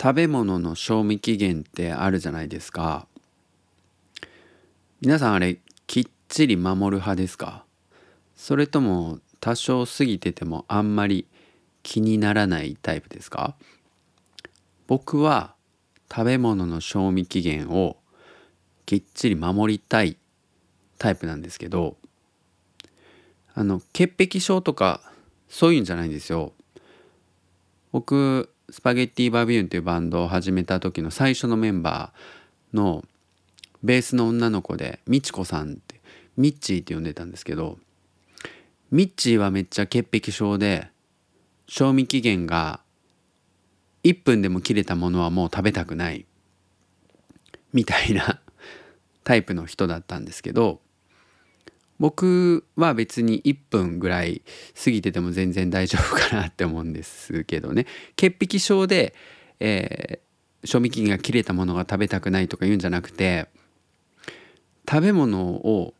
食べ物の賞味期限ってあるじゃないですか。皆さんあれきっちり守る派ですか？それとも多少過ぎててもあんまり気にならないタイプですか？僕は食べ物の賞味期限をきっちり守りたいタイプなんですけどあの潔癖症とかそういうんじゃないんですよ。僕スパゲッティ・バビューンというバンドを始めた時の最初のメンバーのベースの女の子でみちこさんってミッチーって呼んでたんですけどミッチーはめっちゃ潔癖症で賞味期限が1分でも切れたものはもう食べたくないみたいなタイプの人だったんですけど僕は別に1分ぐらい過ぎてても全然大丈夫かなって思うんですけどね。潔癖症で、えー、賞味期限が切れたものが食べたくないとか言うんじゃなくて食べ物を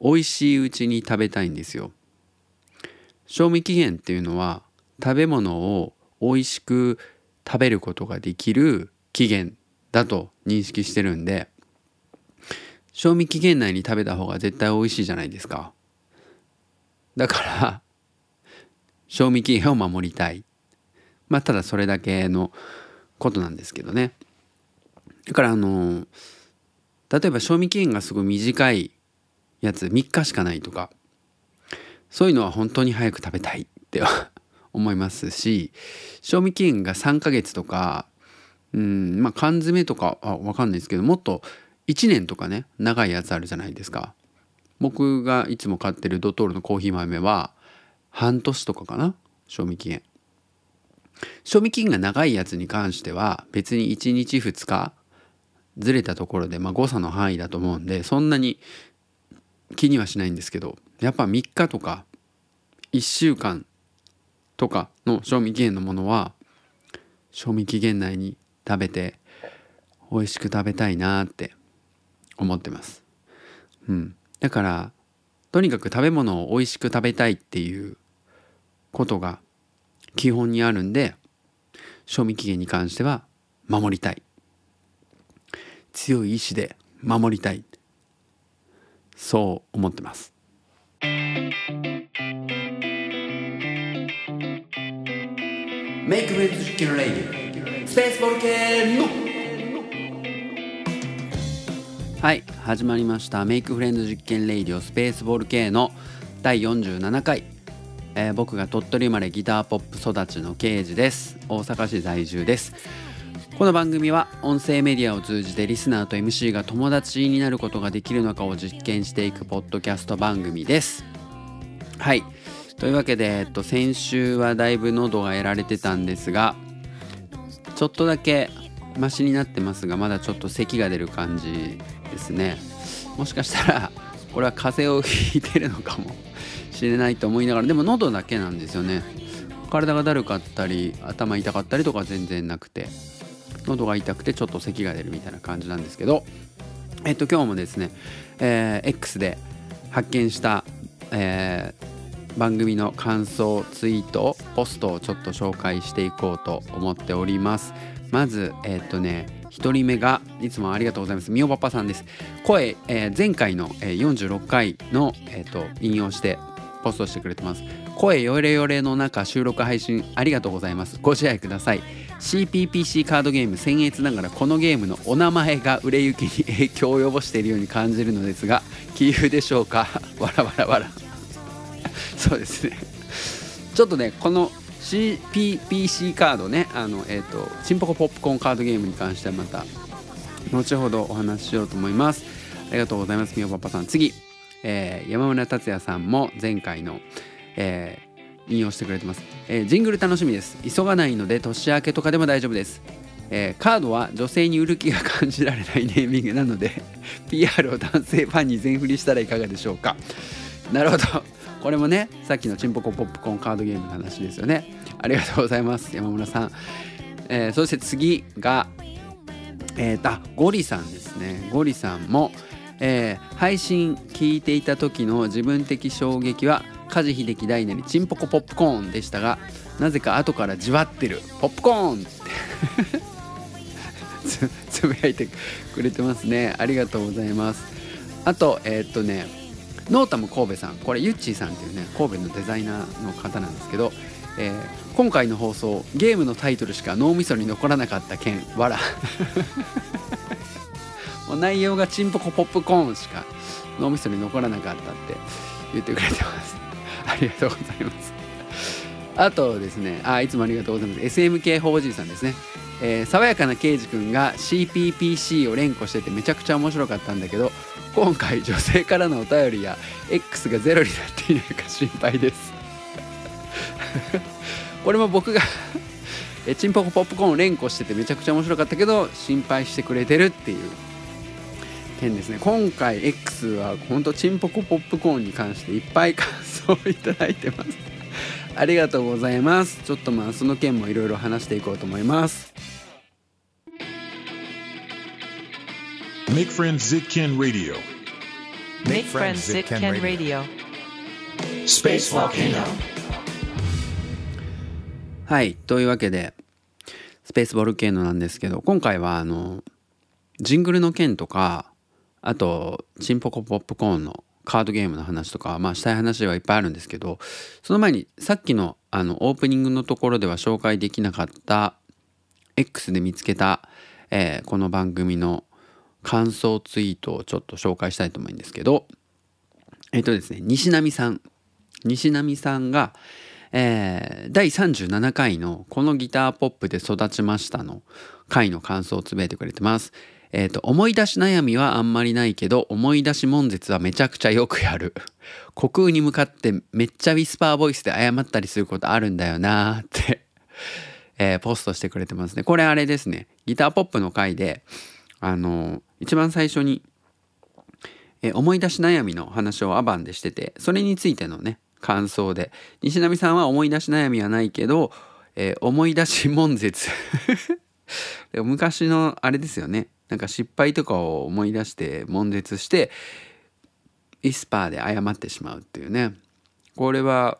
美味しいうちに食べたいんですよ。賞味期限っていうのは食べ物を美味しく食べることができる期限だと認識してるんで賞味期限内に食べた方が絶対美味しいじゃないですか。だから賞味期限を守りたい。まあただそれだけのことなんですけどね。だからあの例えば賞味期限がすごい短いやつ3日しかないとかそういうのは本当に早く食べたいって思いますし賞味期限が3ヶ月とかうんまあ缶詰とかあ分かんないですけどもっと1年とかね長いやつあるじゃないですか。僕がいつも買ってるドトールのコーヒー豆は半年とかかな賞味期限。賞味期限が長いやつに関しては別に1日2日ずれたところで、まあ、誤差の範囲だと思うんでそんなに気にはしないんですけどやっぱ3日とか1週間とかの賞味期限のものは賞味期限内に食べて美味しく食べたいなって思ってます。うん、だからとにかく食べ物を美味しく食べたいっていうことが基本にあるんで賞味期限に関しては守りたい。強い意志で守りたい。そう思ってます。メイクフレはい始まりました。メイクフレンズ実験レイディオスペースボール系の第47回、えー、僕が鳥取生まれギターポップ育ちの刑事です。大阪市在住です。この番組は音声メディアを通じてリスナーと MC が友達になることができるのかを実験していくポッドキャスト番組です。はい。というわけで、えっと、先週はだいぶ喉がやられてたんですがちょっとだけマシになってますがまだちょっと咳が出る感じですね。もしかしたらこれは風邪をひいてるのかもしれないと思いながらでも喉だけなんですよね。体がだるかったり頭痛かったりとか全然なくて喉が痛くてちょっと咳が出るみたいな感じなんですけどえっと今日もですね、えー、X で発見した、えー、番組の感想ツイートポストをちょっと紹介していこうと思っております。まずえっとね1人目がいつもありがとうございます。みおパパさんです。声、えー、前回の、えー、46回の、えーと、引用してポストしてくれてます。声よれよれの中収録配信ありがとうございます。ご自愛ください。CPPC カードゲーム僭越ながらこのゲームのお名前が売れ行きに影響を及ぼしているように感じるのですが杞憂でしょうか？わらわらわらそうですね。ちょっとねこの CPPC カードね。あのえっ、ー、とチンポコポップコーンカードゲームに関してはまた後ほどお話ししようと思います。ありがとうございます。みおパパさん次、えー、山村達也さんも前回の、えー、引用してくれてます、えー、ジングル楽しみです。急がないので年明けとかでも大丈夫です。えー、カードは女性に売る気が感じられないネーミングなので PR を男性ファンに全振りしたらいかがでしょうか。なるほど。これもねさっきのチンポコポップコーンカードゲームの話ですよね。ありがとうございます。山村さん、えー、そして次がえー、あゴリさんですね。ゴリさんも、えー、配信聞いていた時の自分的衝撃は梶秀樹大なりチンポコポップコーンでしたがなぜか後からじわってる。ポップコーンって。つぶやいてくれてますね。ありがとうございます。あとえー、っとねノータム神戸さんこれユッチーさんっていうね神戸のデザイナーの方なんですけど、えー、今回の放送ゲームのタイトルしか脳みそに残らなかった件わら もう内容がチンポコポップコーンしか脳みそに残らなかったって言ってくれてます。ありがとうございます。あとですねあいつもありがとうございます。SMK 法人さんですね。えー、爽やかな刑事くんが CPPC を連呼しててめちゃくちゃ面白かったんだけど今回女性からのお便りや X がゼロになっていないか心配です。これも僕がえチンポコポップコーンを連呼しててめちゃくちゃ面白かったけど心配してくれてるっていう。件ですね。今回 X はほんとチンポコポップコーンに関していっぱい感想をいただいてます。ありがとうございます。ちょっとまあその件もいろいろ話していこうと思います。Make friends Zitken Radio. Make friends Zitken Radio. Space Volcano. はいというわけでスペースボルケーノなんですけど今回はあのジングルの件とかあとチンポコポップコーンのカードゲームの話とか、まあ、したい話はいっぱいあるんですけどその前にさっきのあのオープニングのところでは紹介できなかった X で見つけた、えー、この番組の感想ツイートをちょっと紹介したいと思うんですけどえっ、とですね西波さん西波さんが、えー、第37回の「このギターポップで育ちました」の回の感想をつぶやいてくれてます。えっ、ー、と、思い出し悩みはあんまりないけど、思い出し悶絶はめちゃくちゃよくやる。虚空に向かってめっちゃウィスパーボイスで謝ったりすることあるんだよなーって えー、ポストしてくれてますね。これあれですね。ギターポップの回で、あの、一番最初に、えー、思い出し悩みの話をアバンでしてて、それについてのね、感想で、西波さんは思い出し悩みはないけど、え思い出し悶絶。昔のあれですよね。なんか失敗とかを思い出して悶絶してイスパーで謝ってしまうっていうね。これは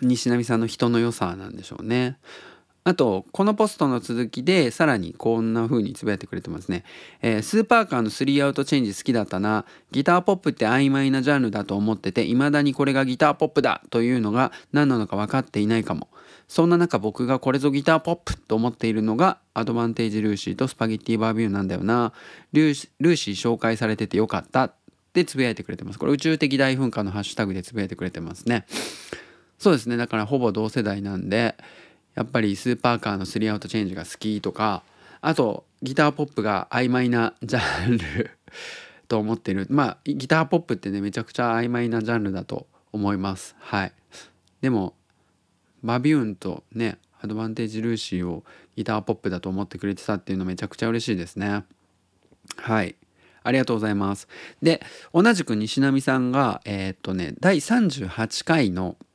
西波さんの人の良さなんでしょうね。あとこのポストの続きでさらにこんな風につぶやいてくれてますね、えー、スーパーカーの3アウトチェンジ好きだったな。ギターポップって曖昧なジャンルだと思ってて未だにこれがギターポップだというのが何なのか分かっていないかも。そんな中僕がこれぞギターポップと思っているのがアドバンテージルーシーとスパゲッティバービューなんだよな。ルーシー紹介されててよかった。ってつぶやいてくれてます。これ宇宙的大噴火のハッシュタグでつぶやいてくれてますね。そうですね。だからほぼ同世代なんでやっぱりスーパーカーの3アウトチェンジが好きとかあとギターポップが曖昧なジャンル と思ってる。まあギターポップってねめちゃくちゃ曖昧なジャンルだと思います。はい。でもバビューンとねアドバンテージルーシーをギターポップだと思ってくれてたっていうのめちゃくちゃ嬉しいですね。はい。ありがとうございます。で同じく西波さんがえー、っとね第38回の「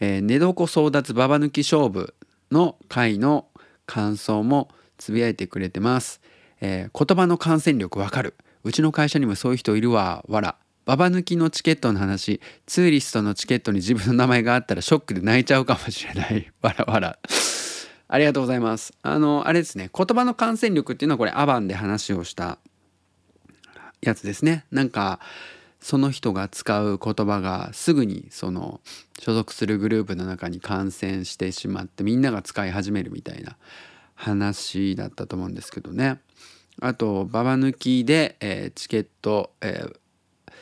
えー、寝床争奪ババ抜き勝負」の回の感想もつぶやいてくれてます、えー、言葉の感染力わかる。うちの会社にもそういう人いるわ。わら。ババ抜きのチケットの話。ツーリストのチケットに自分の名前があったらショックで泣いちゃうかもしれない。わらわら。ありがとうございます。あのあれですね。言葉の感染力っていうのはこれアバンで話をしたやつですね。なんかその人が使う言葉がすぐにその所属するグループの中に感染してしまってみんなが使い始めるみたいな話だったと思うんですけどね。あとババ抜きで、えー、チケット、えー、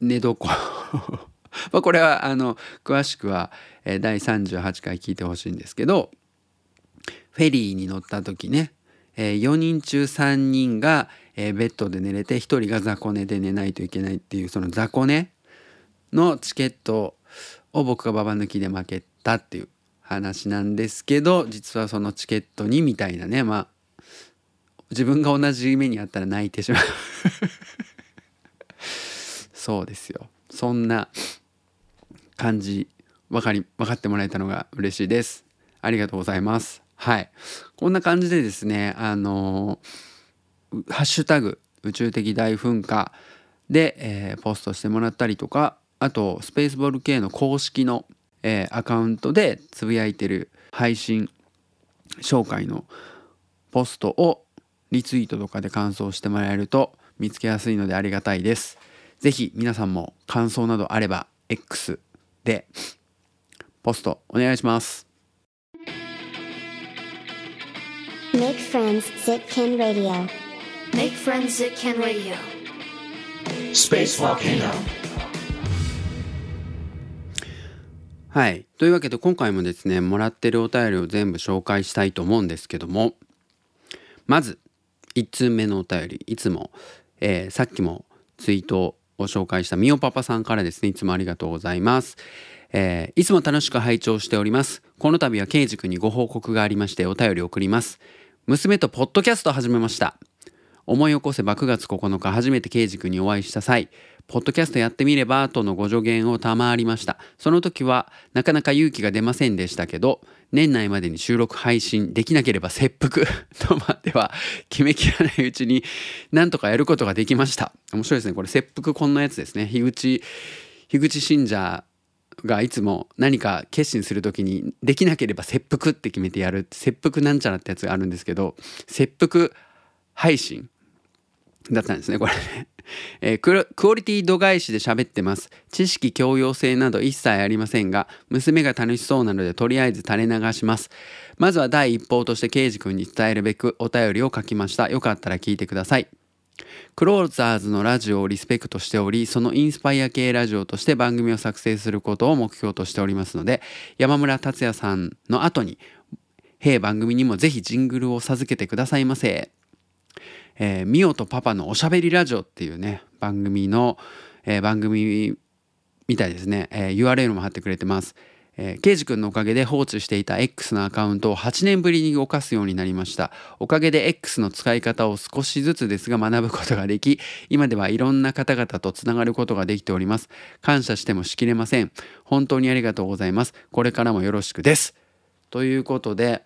寝床。まこれはあの詳しくは、え第38回聞いてほしいんですけどフェリーに乗った時ね、え、4人中3人が、えー、ベッドで寝れて1人が雑魚寝で寝ないといけないっていうその雑魚寝のチケットを僕がババ抜きで負けたっていう話なんですけど実はそのチケットにみたいなねまあ自分が同じ目にあったら泣いてしまう。そうですよ。そんな感じ分かり分かってもらえたのが嬉しいです。ありがとうございます。はい。こんな感じでですねあのハッシュタグ宇宙的大噴火で、えー、ポストしてもらったりとかあとスペースボール系の公式の、えー、アカウントでつぶやいてる配信紹介のポストをリツイートとかで感想してもらえると見つけやすいのでありがたいです。ぜひ皆さんも感想などあれば X でポストお願いします。Make friends, Make friends at Ken Radio. Space Volcano. はい。というわけで今回もですね、もらってるお便りを全部紹介したいと思うんですけども、まず、1通目のお便り、いつも、えーさっきもツイートを紹介したみおパパさんからですね、いつもありがとうございます。えーいつも楽しく拝聴しております。この度はケイジ君にご報告がありましてお便りを送ります。娘とポッドキャストを始めました。思い起こせば9月9日初めて刑事君にお会いした際ポッドキャストやってみればとのご助言を賜りました。その時はなかなか勇気が出ませんでしたけど年内までに収録配信できなければ切腹。とまでは決めきらないうちになんとかやることができました。面白いですね。これ切腹こんなやつですね。樋口樋口信者がいつも何か決心する時にできなければ切腹って決めてやる。切腹なんちゃらってやつがあるんですけど切腹配信だったんですねこれね、えークロクオリティ度外視で喋ってます。知識強要性など一切ありませんが娘が楽しそうなのでとりあえず垂れ流します。まずは第一報としてケイジ君に伝えるべくお便りを書きました。よかったら聞いてください。クローザーズのラジオをリスペクトしておりそのインスパイア系ラジオとして番組を作成することを目標としておりますので山村達也さんの後に「へ番組にもぜひジングルを授けてくださいませ」えーミオとパパのおしゃべりラジオっていうね番組の、えー番組みたいですね、えー URL も貼ってくれてます。えー、ケイジ君のおかげで放置していた X のアカウントを8年ぶりに動かすようになりました。おかげで X の使い方を少しずつですが学ぶことができ、今ではいろんな方々とつながることができております。感謝してもしきれません。本当にありがとうございます。これからもよろしくです。ということで、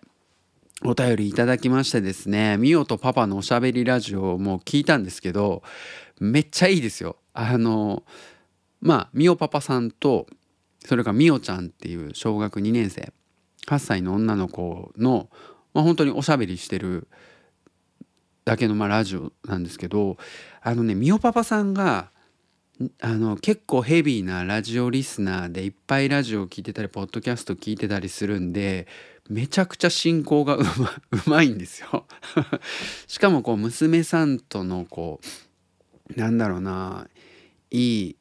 お便りいただきましてですね、ミオとパパのおしゃべりラジオをもう聞いたんですけど、めっちゃいいですよ。あの、まあ、ミオパパさんと、それからミオちゃんっていう小学2年生、8歳の女の子の、まあ、本当におしゃべりしてるだけのまあラジオなんですけど、あのね、ミオパパさんが、あの結構ヘビーなラジオリスナーでいっぱいラジオを聞いてたりポッドキャスト聞いてたりするんでめちゃくちゃ進行がうまうまいんですよ。しかもこう娘さんとのこうなんだろうないい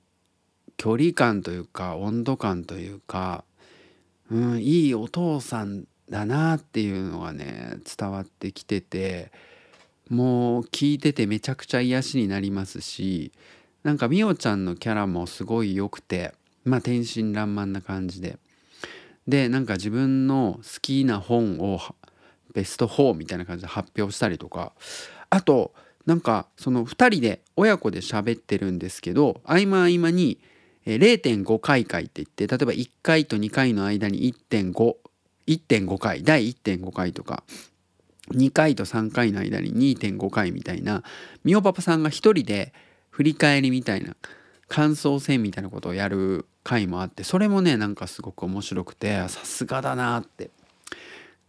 距離感というか温度感というか、うん、いいお父さんだなっていうのがね伝わってきててもう聞いててめちゃくちゃ癒しになりますしなんかみおちゃんのキャラもすごい良くてまあ天真爛漫な感じででなんか自分の好きな本をベスト4みたいな感じで発表したりとかあとなんかその2人で親子で喋ってるんですけど合間合間に0.5回回って言って例えば1回と2回の間に1.5 1.5回第1.5回とか2回と3回の間に2.5回みたいなみおパパさんが一人で振り返りみたいな感想戦みたいなことをやる回もあってそれもねなんかすごく面白くてさすがだなって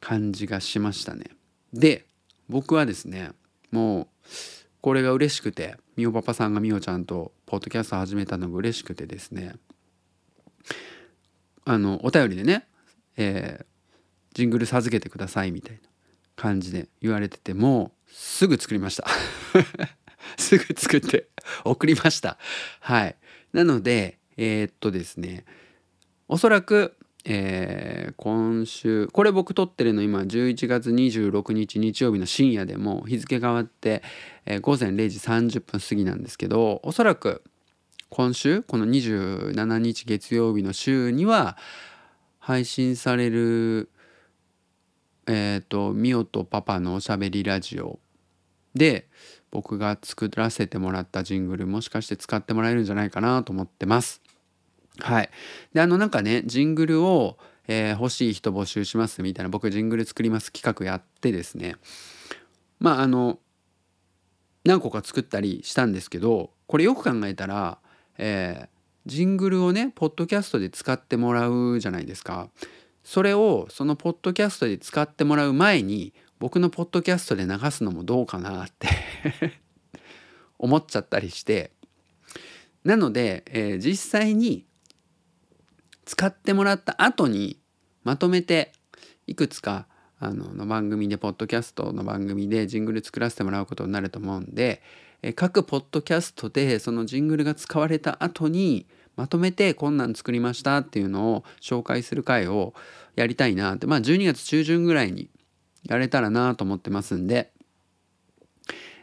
感じがしましたね。で僕はですねもうこれが嬉しくてみおパパさんがみおちゃんとポッドキャスト始めたのが嬉しくてですねあのお便りでね、えージングル授けてくださいみたいな感じで言われててもうすぐ作りました すぐ作って 送りました。はい。なのでえーっとですねおそらく、えー今週これ僕撮ってるの今11月26日日曜日の深夜でも日付変わって、えー午前0時30分過ぎなんですけどおそらく今週この27日月曜日の週には配信されるえっ、とミオとパパのおしゃべりラジオで僕が作らせてもらったジングルもしかして使ってもらえるんじゃないかなと思ってます。はい。であのなんかねジングルを、えー欲しい人募集しますみたいな僕ジングル作ります企画やってですねまああの何個か作ったりしたんですけどこれよく考えたら、えージングルをねポッドキャストで使ってもらうじゃないですか。それをそのポッドキャストで使ってもらう前に僕のポッドキャストで流すのもどうかなって 思っちゃったりして。なので、えー実際に使ってもらった後にまとめていくつかあのの番組でポッドキャストの番組でジングル作らせてもらうことになると思うんで、え各ポッドキャストでそのジングルが使われた後にまとめてこんなん作りましたっていうのを紹介する回をやりたいなって。まあ12月中旬ぐらいにやれたらなと思ってますんで、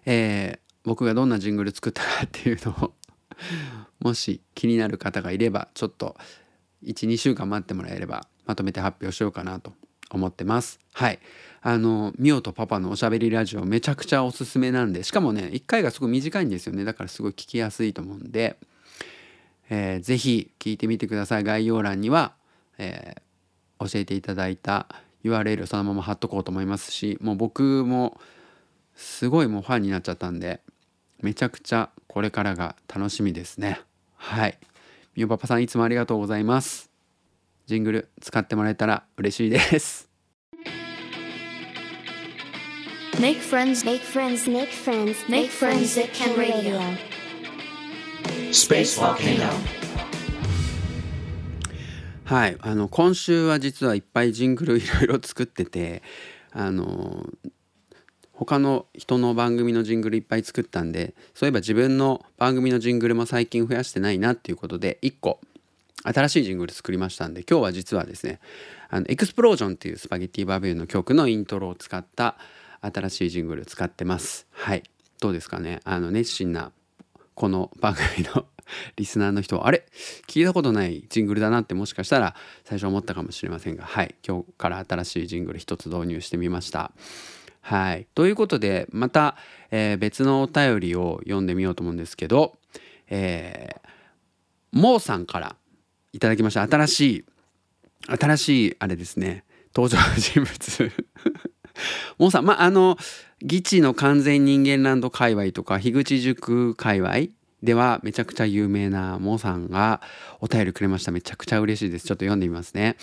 えー僕がどんなジングル作ったかっていうのを もし気になる方がいればちょっと12週間待ってもらえればまとめて発表しようかなと思ってます。はい。あのミオとパパのおしゃべりラジオめちゃくちゃおすすめなんでしかもね1回がすごい短いんですよね。だからすごい聞きやすいと思うんで、えーぜひ聞いてみてください。概要欄には、えー教えていただいた URL そのまま貼っとこうと思いますしもう僕もすごいもうファンになっちゃったんでめちゃくちゃこれからが楽しみですねはいみおパパさんいつもありがとうございますジングル使ってもらえたら嬉しいです Make friends, Make friends, make friends, Make friends at Ken Radio. Space Volcano. はい。あの今週は実はいっぱいジングルいろいろ作っててあの他の人の番組のジングルいっぱい作ったんでそういえば自分の番組のジングルも最近増やしてないなっていうことで1個新しいジングル作りましたんで今日は実はですねあのエクスプロージョンっていうスパゲティバビューの曲のイントロを使った新しいジングル使ってます。はい。どうですかね？あの熱心なこの番組のリスナーの人あれ？聞いたことないジングルだなってもしかしたら最初思ったかもしれませんがはい。今日から新しいジングル一つ導入してみました。はい。ということでまた、えー別のお便りを読んでみようと思うんですけど、えー、モーさんからいただきました。新しい新しいあれですね。登場人物。モーさんまああの義地の完全人間ランド界隈とか樋口塾界隈ではめちゃくちゃ有名なモーさんがお便りくれました。めちゃくちゃ嬉しいです。ちょっと読んでみますね。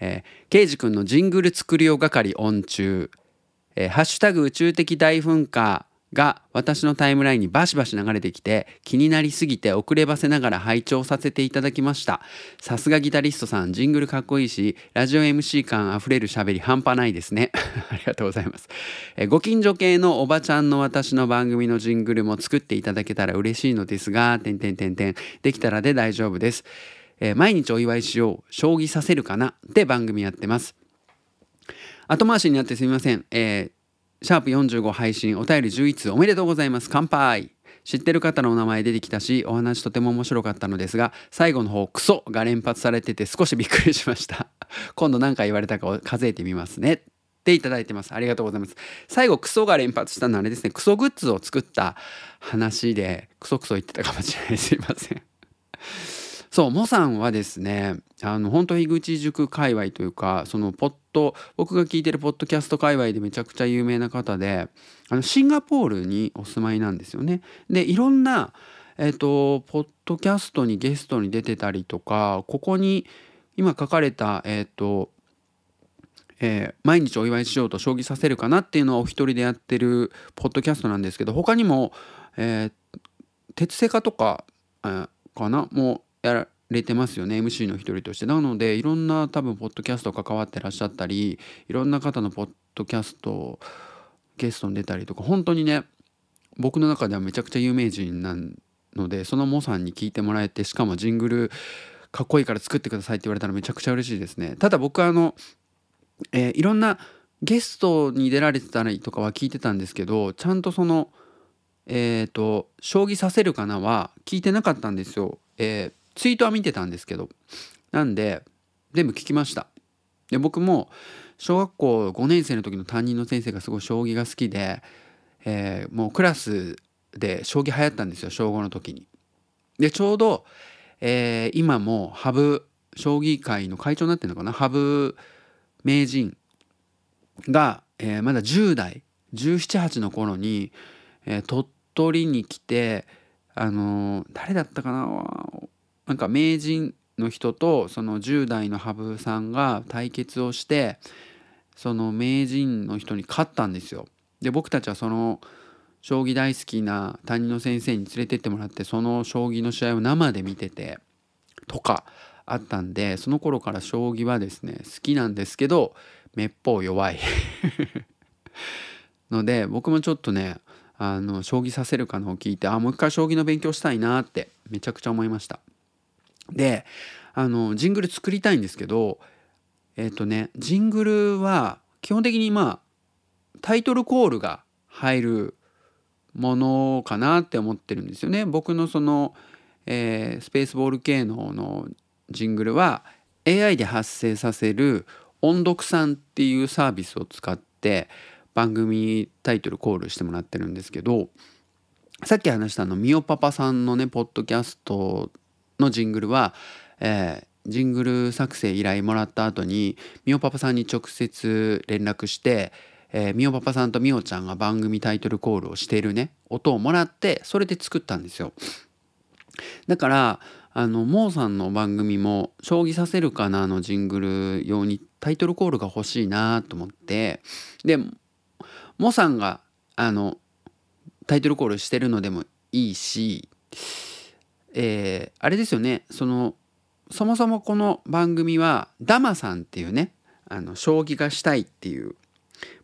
えー、ケイジ君のジングル作りよ係オン中、えーハッシュタグ宇宙的大噴火が私のタイムラインにバシバシ流れてきて気になりすぎて遅ればせながら拝聴させていただきました。さすがギタリストさんジングルかっこいいしラジオ MC 感あふれる喋り半端ないですね。ありがとうございます、えご近所系のおばちゃんの私の番組のジングルも作っていただけたら嬉しいのですがてんてんてんてん。できたらで大丈夫です、えー毎日お祝いしよう将棋させるかな？って番組やってます。後回しになってすみません。えーシャープ45配信お便り11通おめでとうございます。乾杯。知ってる方のお名前出てきたしお話とても面白かったのですが最後の方クソが連発されてて少しびっくりしました。今度何回言われたかを数えてみますね。っていただいてます。ありがとうございます。最後クソが連発したのはあれですね。クソグッズを作った話でクソクソ言ってたかもしれない。すいません。そうモさんはですねあの本当樋口塾界隈というかそのポッド僕が聞いてるポッドキャスト界隈でめちゃくちゃ有名な方であのシンガポールにお住まいなんですよね。でいろんな、えっとポッドキャストにゲストに出てたりとかここに今書かれたえっ、とえー毎日お祝いしようと将棋させるかなっていうのはお一人でやってるポッドキャストなんですけど他にも、えー鉄セカとか、えーかなもうやられてますよね MC の一人として。なのでいろんな多分ポッドキャスト関わってらっしゃったりいろんな方のポッドキャストゲストに出たりとか本当にね僕の中ではめちゃくちゃ有名人なのでそのモさんに聞いてもらえてしかもジングルかっこいいから作ってくださいって言われたらめちゃくちゃ嬉しいですね。ただ僕あの、えーいろんなゲストに出られてたりとかは聞いてたんですけどちゃんとそのえっ、と「将棋させるかな」は聞いてなかったんですよ、えーツイートは見てたんですけど。なんで全部聞きました。で僕も小学校5年生の時の担任の先生がすごい将棋が好きで、えーもうクラスで将棋流行ったんですよ小5の時に。でちょうど、えー今も羽生将棋界の会長になってるのかな？羽生名人が、えーまだ10代1718の頃に、えー鳥取に来てあのー誰だったかな？なんか名人の人とその10代の羽生さんが対決をしてその名人の人に勝ったんですよ。で僕たちはその将棋大好きな担任の先生に連れてってもらってその将棋の試合を生で見ててとかあったんでその頃から将棋はですね好きなんですけどめっぽう弱い ので僕もちょっとねあの将棋させるかのを聞いてあもう一回将棋の勉強したいなってめちゃくちゃ思いましたであのジングル作りたいんですけどえっ、とねジングルは基本的にまあタイトルコールが入るものかなって思ってるんですよね。僕のその、えースペースボール系ののジングルは AI で発生させる音読さんっていうサービスを使って番組タイトルコールしてもらってるんですけどさっき話したあのみおパパさんのねポッドキャストのジングルは、えージングル作成依頼もらった後にみおパパさんに直接連絡して、えーみおパパさんとみおちゃんが番組タイトルコールをしているね音をもらってそれで作ったんですよ。だからあのモーさんの番組も「将棋させるかな」のジングル用にタイトルコールが欲しいなと思ってでモさんがあのタイトルコールしてるのでもいいし、えーあれですよね。そのそもそもこの番組はダマさんっていうねあの将棋がしたいっていう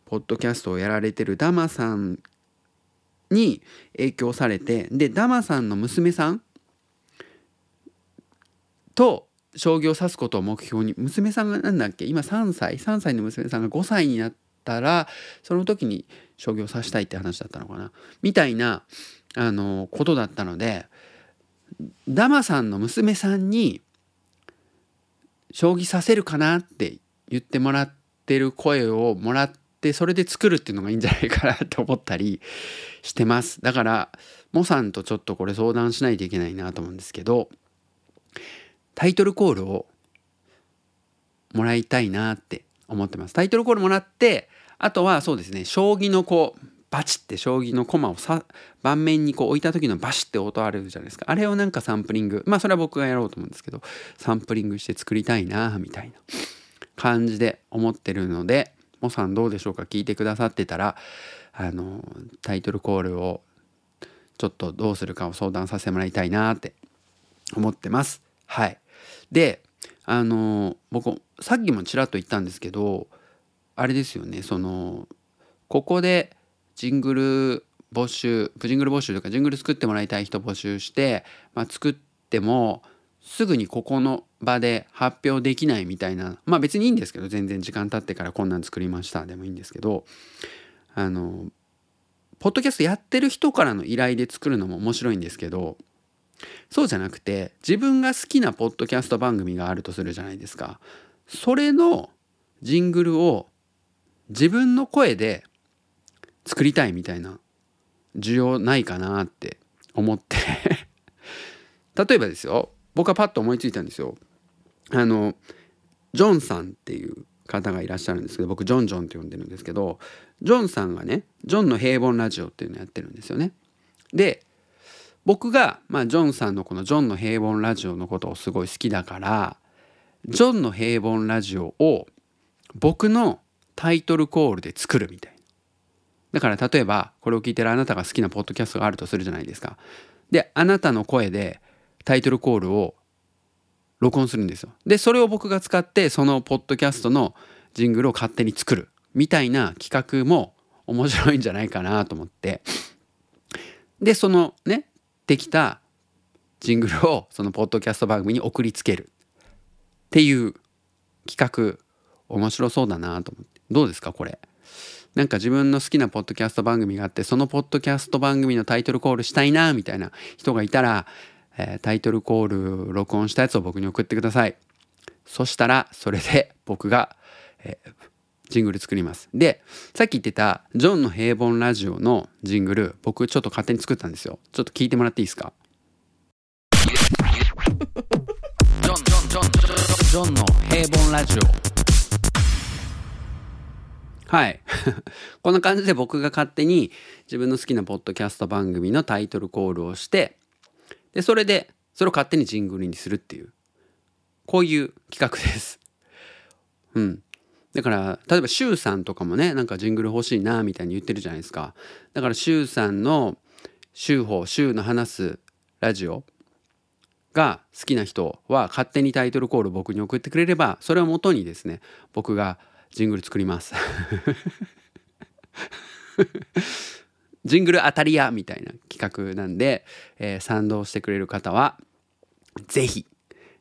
ポッドキャストをやられてるダマさんに影響されてでダマさんの娘さんと将棋を指すことを目標に娘さんがなんだっけ？今3歳。3歳の娘さんが5歳になったらその時に将棋を指したいって話だったのかな。みたいなあのことだったのでダマさんの娘さんに将棋させるかなって言ってもらってる声をもらってそれで作るっていうのがいいんじゃないかなと思ったりしてます。だからモさんとちょっとこれ相談しないといけないなと思うんですけどタイトルコールをもらいたいなって思ってます。タイトルコールもらってあとはそうですね将棋のこうバチって将棋の駒をさ盤面にこう置いた時のバシって音あるじゃないですか。あれをなんかサンプリング。まあそれは僕がやろうと思うんですけどサンプリングして作りたいなみたいな。感じで思ってるのでモさんどうでしょうか聞いてくださってたらあのタイトルコールをちょっとどうするかを相談させてもらいたいなって思ってます。はい、であの僕さっきもちらっと言ったんですけどあれですよねそのここでジングル募集ジングル募集というかジングル作ってもらいたい人募集して、まあ、作ってもすぐにここの場で発表できないみたいなまあ別にいいんですけど全然時間経ってからこんなん作りましたでもいいんですけどあのポッドキャストやってる人からの依頼で作るのも面白いんですけどそうじゃなくて自分が好きなポッドキャスト番組があるとするじゃないですか。それのジングルを自分の声で作りたいみたいな需要ないかなって思って 例えばですよ僕はパッと思いついたんですよ。あのジョンさんっていう方がいらっしゃるんですけど僕ジョンジョンって呼んでるんですけどジョンさんがねジョンの平凡ラジオっていうのやってるんですよね。で僕が、まあ、ジョンさんのこの「ジョンの平凡ラジオ」のことをすごい好きだからジョンの平凡ラジオを僕のタイトルコールで作るみたいな。だから例えばこれを聞いてるあなたが好きなポッドキャストがあるとするじゃないですか。であなたの声でタイトルコールを録音するんですよ。でそれを僕が使ってそのポッドキャストのジングルを勝手に作るみたいな企画も面白いんじゃないかなと思ってでそのねできたジングルをそのポッドキャスト番組に送りつけるっていう企画面白そうだなと思ってどうですかこれ？なんか自分の好きなポッドキャスト番組があってそのポッドキャスト番組のタイトルコールしたいなみたいな人がいたら、えータイトルコール録音したやつを僕に送ってください。そしたらそれで僕が、えージングル作ります。でさっき言ってたジョンの平凡ラジオのジングル僕ちょっと勝手に作ったんですよ。ちょっと聞いてもらっていいですか？ジョンジョンジョンジョンジョンの平凡ラジオ。はい。こんな感じで僕が勝手に自分の好きなポッドキャスト番組のタイトルコールをしてでそれでそれを勝手にジングルにするっていうこういう企画です。うん、だから例えばシュウさんとかもねなんかジングル欲しいなみたいに言ってるじゃないですか。だからシュウさんのシュウ法シュウの話すラジオが好きな人は勝手にタイトルコール僕に送ってくれればそれをもとにですね僕がジングル作ります。ジングル当たり屋みたいな企画なんで、えー賛同してくれる方はぜひ、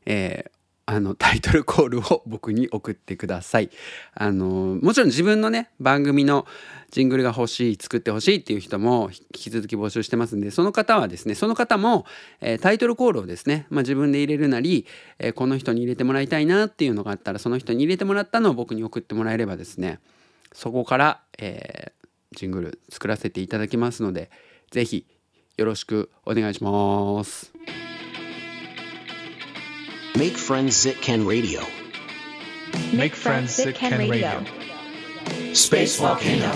えーあの タイトルコールを僕に送ってください。あのもちろん自分のね番組のジングルが欲しい作ってほしいっていう人も引き続き募集してますんでその方はですねその方も、えータイトルコールをですね、まあ、自分で入れるなり、えーこの人に入れてもらいたいなっていうのがあったらその人に入れてもらったのを僕に送ってもらえればですねそこから、えージングル作らせていただきますのでぜひよろしくお願いします。Make friends can radio. Make friends can radio. Space Volcano.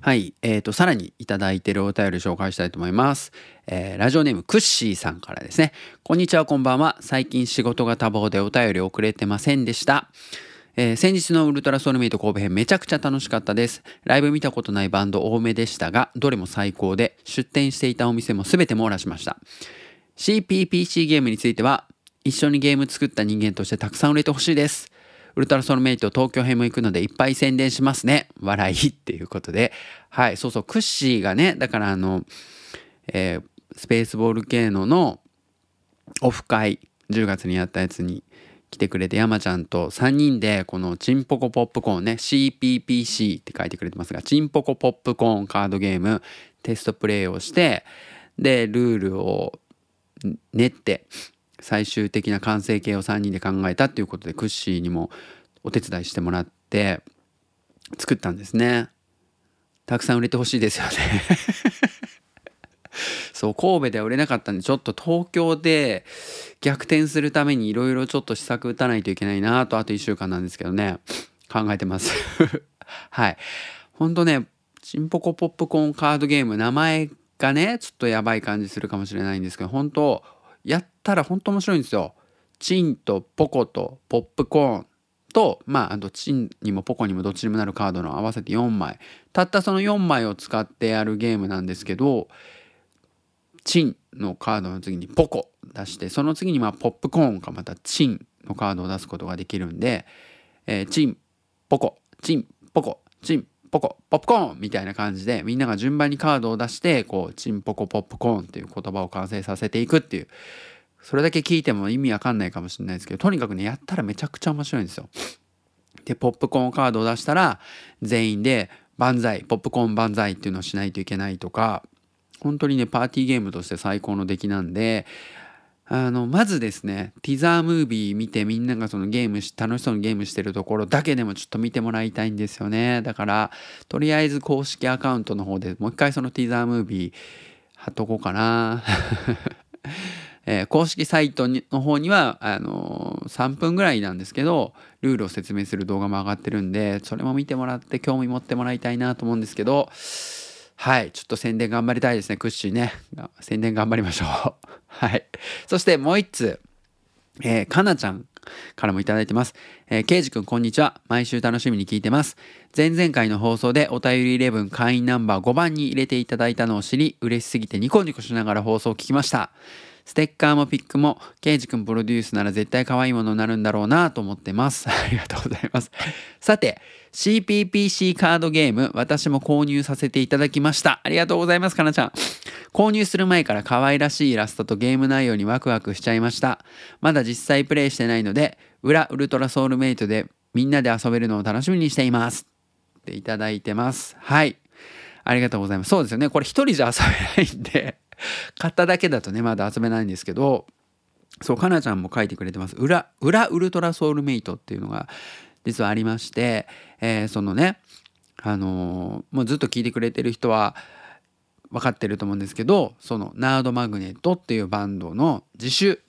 はい、えー、とさらにいただいているお便り紹介したいと思います、えーラジオネームクッシーさんからですねこんにちはこんばんは最近仕事が多忙でお便り遅れてませんでしたえー先日のウルトラソウルメイト神戸編めちゃくちゃ楽しかったですライブ見たことないバンド多めでしたがどれも最高で出店していたお店も全て網羅しました CPPC ゲームについては一緒にゲーム作った人間としてたくさん売れてほしいです。ウルトラソルメイト東京編も行くのでいっぱい宣伝しますね。笑いっていうことで。はいそうそうクッシーがねだからあの、えースペースボール系ののオフ会10月にやったやつに来てくれて山ちゃんと3人でこのチンポコポップコーンね CPPC って書いてくれてますがチンポコポップコーンカードゲームテストプレイをしてでルールを練って最終的な完成形を3人で考えたっていうことでクッシーにもお手伝いしてもらって作ったんですね。たくさん売れてほしいですよね。そう神戸では売れなかったんでちょっと東京で逆転するためにいろいろちょっと施策打たないといけないなとあと1週間なんですけどね。考えてます。はい。ほんとねチンポコポップコーンカードゲーム名前がねちょっとやばい感じするかもしれないんですけど本当やったら本当面白いんですよ。チンとポコとポップコーンとまああとチンにもポコにもどっちにもなるカードの合わせて4枚。たったその4枚を使ってやるゲームなんですけどチンのカードの次にポコ出してその次にまあポップコーンかまたチンのカードを出すことができるんで、えーチンポコチンポコチンポコポップコーンみたいな感じでみんなが順番にカードを出してこうチンポコポップコーンっていう言葉を完成させていくっていうそれだけ聞いても意味わかんないかもしれないですけどとにかくねやったらめちゃくちゃ面白いんですよ。でポップコーンカードを出したら全員で万歳ポップコーン万歳っていうのをしないといけないとか本当にねパーティーゲームとして最高の出来なんであのまずですねティザームービー見てみんながそのゲームし楽しそうにゲームしてるところだけでもちょっと見てもらいたいんですよね。だからとりあえず公式アカウントの方でもう一回そのティザームービー貼っとこうかな。えー公式サイトの方にはあのー3分ぐらいなんですけどルールを説明する動画も上がってるんでそれも見てもらって興味持ってもらいたいなと思うんですけど。はいちょっと宣伝頑張りたいですねクッシーね。宣伝頑張りましょう。はいそしてもう一つえーかなちゃんからもいただいてます。えー、ケイジくんこんにちは。毎週楽しみに聞いてます。前々回の放送でお便り11会員ナンバー5番に入れていただいたのを知り、嬉しすぎてニコニコしながら放送を聞きました。ステッカーもピックも、ケイジくんプロデュースなら絶対可愛いものになるんだろうなと思ってます。ありがとうございます。さて、CPPC カードゲーム、私も購入させていただきました。ありがとうございます、かなちゃん。購入する前から可愛らしいイラストとゲーム内容にワクワクしちゃいました。まだ実際プレイしてないので、裏ウルトラソウルメイトでみんなで遊べるのを楽しみにしています。っていただいてます。はい。ありがとうございます。そうですよね。これ一人じゃ遊べないんで、買っただけだとね、まだ遊べないんですけど、そう、かなちゃんも書いてくれてます。裏、裏ウルトラソウルメイトっていうのが実はありまして、えーそのね、あのーもうずっと聞いてくれてる人は分かってると思うんですけど、そのナードマグネットっていうバンドの自主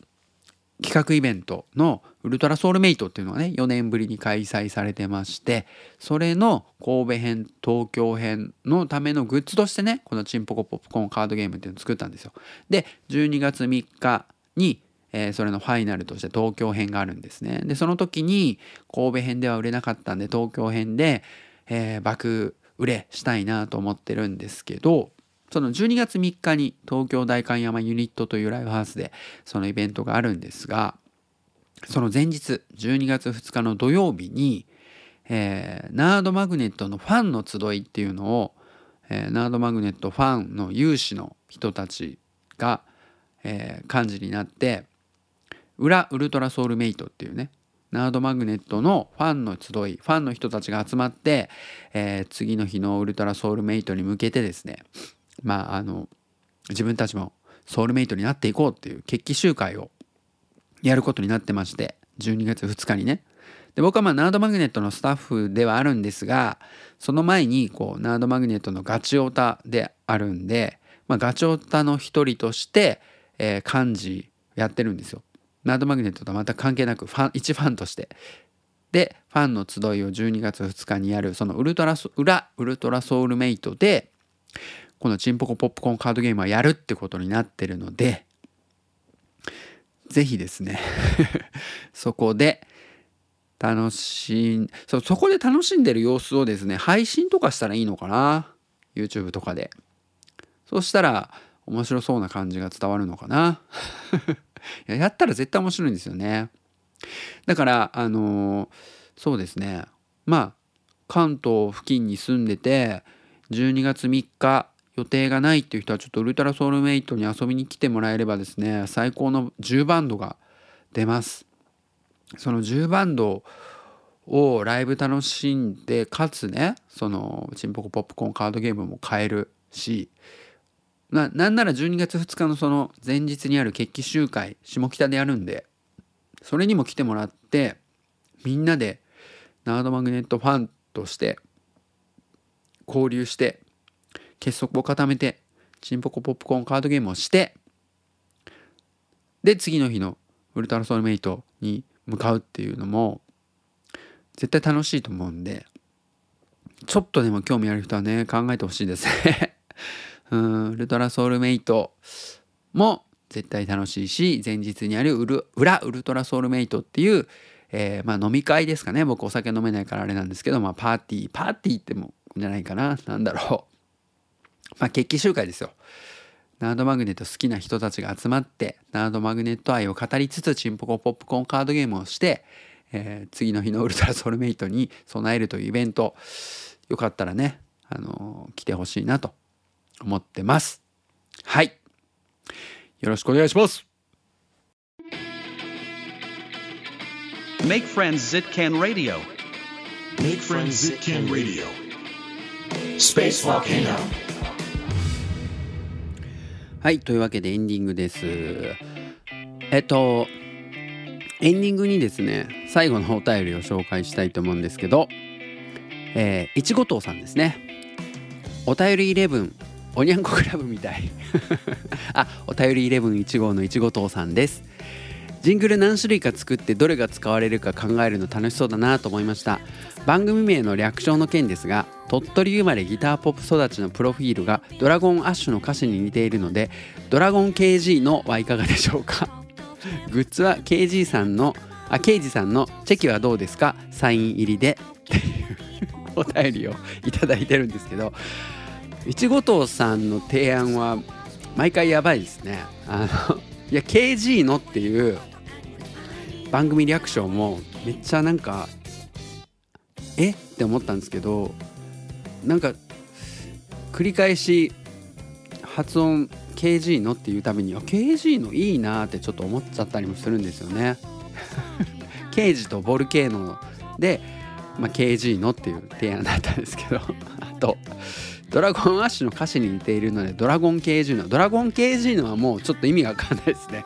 企画イベントのウルトラソウルメイトっていうのがね4年ぶりに開催されてましてそれの神戸編東京編のためのグッズとしてねこのチンポコポップコーンカードゲームっていうのを作ったんですよ。で12月3日に、えーそれのファイナルとして東京編があるんですね。でその時に神戸編では売れなかったんで東京編で、えー爆売れしたいなと思ってるんですけどその12月3日に東京代官山ユニットというライブハウスでそのイベントがあるんですがその前日12月2日の土曜日に、えーナードマグネットのファンの集いっていうのを、えーナードマグネットファンの有志の人たちが、えー幹事になって裏ウルトラソウルメイトっていうねナードマグネットのファンの集いファンの人たちが集まって、えー次の日のウルトラソウルメイトに向けてですねまああの自分たちもソウルメイトになっていこうっていう決起集会をやることになってまして12月2日にねで僕はまあナードマグネットのスタッフではあるんですがその前にこうナードマグネットのガチオタであるんで、まあ、ガチオタの一人として、えー幹事やってるんですよ。ナードマグネットとは全く関係なくファン一ファンとして。でファンの集いを12月2日にやるそのウルトラソ裏ウルトラソウルメイトでこのチンポコポップコーンカードゲームはやるってことになってるのでぜひですね。そこで楽しんそそこで楽しんでる様子をですね配信とかしたらいいのかな？YouTube とかで。そうしたら面白そうな感じが伝わるのかな？ややったら絶対面白いんですよね。だからあのーそうですね。まあ関東付近に住んでて12月3日予定がないっていう人はちょっとウルトラソウルメイトに遊びに来てもらえればですね最高の10バンドが出ます。その10バンドをライブ楽しんでかつねそのチンポコポップコーンカードゲームも買えるしななんなら12月2日のその前日にある決起集会下北でやるんでそれにも来てもらってみんなでナードマグネットファンとして交流して結束を固めてチンポコポップコーンカードゲームをしてで次の日のウルトラソウルメイトに向かうっていうのも絶対楽しいと思うんでちょっとでも興味ある人はね考えてほしいです。ね うんウルトラソウルメイトも絶対楽しいし前日にあるウル裏ウルトラソウルメイトっていう、えーまあ、飲み会ですかね。僕お酒飲めないからあれなんですけど、まあ、パーティーパーティーってもじゃないかな。なんだろう。まあ決起集会ですよナードマグネット好きな人たちが集まってナードマグネット愛を語りつつチンポコポップコーンカードゲームをして、えー次の日のウルトラソウルメイトに備えるというイベントよかったらね、あのー来てほしいなと思ってますはいよろしくお願いします Make friends Zitcan Radio. Make friends Zitcan Radio. Space Volcano. はいというわけでエンディングです。えっとエンディングにですね最後のお便りを紹介したいと思うんですけどえーいちごとうさんですね。お便り11おにゃんこクラブみたい。あお便り111号のいちごとうさんです。ジングル何種類か作ってどれが使われるか考えるの楽しそうだなと思いました。番組名の略称の件ですが鳥取生まれギターポップ育ちのプロフィールがドラゴンアッシュの歌詞に似ているのでドラゴン KG のはいかがでしょうか？グッズは KG さんのあケイジさんのチェキはどうですか？サイン入りでっていうお便りをいただいてるんですけどいちごとうさんの提案は毎回やばいですね。あのいや KG のっていう番組略称もめっちゃなんかえ？って思ったんですけどなんか繰り返し発音 KG のっていうたびにあ KG のいいなってちょっと思っちゃったりもするんですよね。ケージとボルケーノで、まあ、KG のっていう提案だったんですけど。あとドラゴンアッシュの歌詞に似ているのでドラゴン KG のドラゴン KG のはもうちょっと意味がわかんないですね。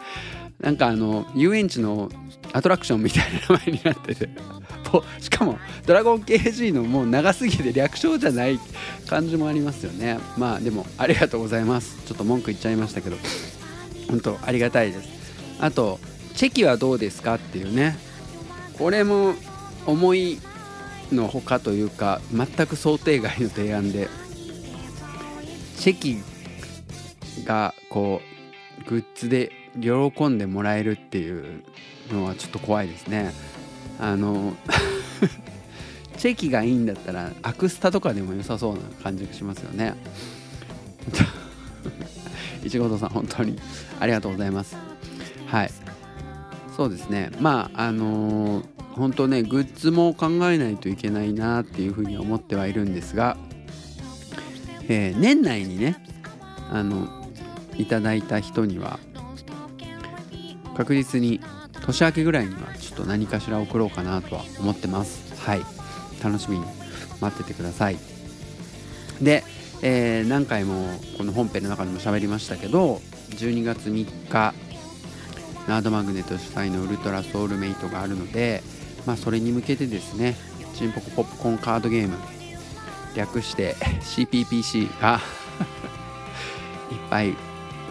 なんかあの遊園地のアトラクションみたいな名前になってて。しかもドラゴン KG のもう長すぎて略称じゃない感じもありますよね。まあでもありがとうございます。ちょっと文句言っちゃいましたけど。本当ありがたいです。あとチェキはどうですかっていうね。これも思いのほかというか全く想定外の提案で。チェキがこうグッズで喜んでもらえるっていうのはちょっと怖いですね。あの チェキがいいんだったらアクスタとかでも良さそうな感じがしますよね。いちごとさん本当にありがとうございます。はい。そうですね。まああのー本当ねグッズも考えないといけないなっていうふうに思ってはいるんですが、えー年内にねあのいただいた人には確実に年明けぐらいにはちょっと何かしら送ろうかなとは思ってます。はい。楽しみに待っててください。で、えー何回もこの本編の中でも喋りましたけど12月3日ナードマグネット主催のウルトラソウルメイトがあるので、まあ、それに向けてですねチンポコポップコーンカードゲーム略して CPPC が いっぱい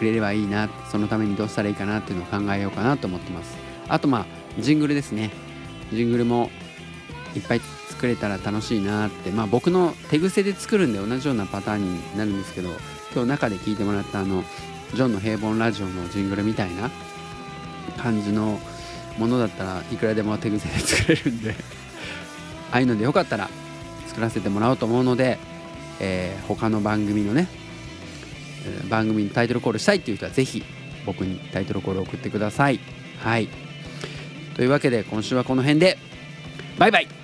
売れればいいなそのためにどうしたらいいかなっていうのを考えようかなと思ってます。あとまあジングルですね。ジングルもいっぱい作れたら楽しいなって。まあ僕の手癖で作るんで同じようなパターンになるんですけど今日中で聞いてもらったあのジョンの平凡ラジオのジングルみたいな感じのものだったらいくらでも手癖で作れるんで。ああいうのでよかったら作らせてもらおうと思うので、えー他の番組のね、番組にタイトルコールしたいっていう人はぜひ僕にタイトルコールを送ってください。はい。というわけで今週はこの辺で。バイバイ。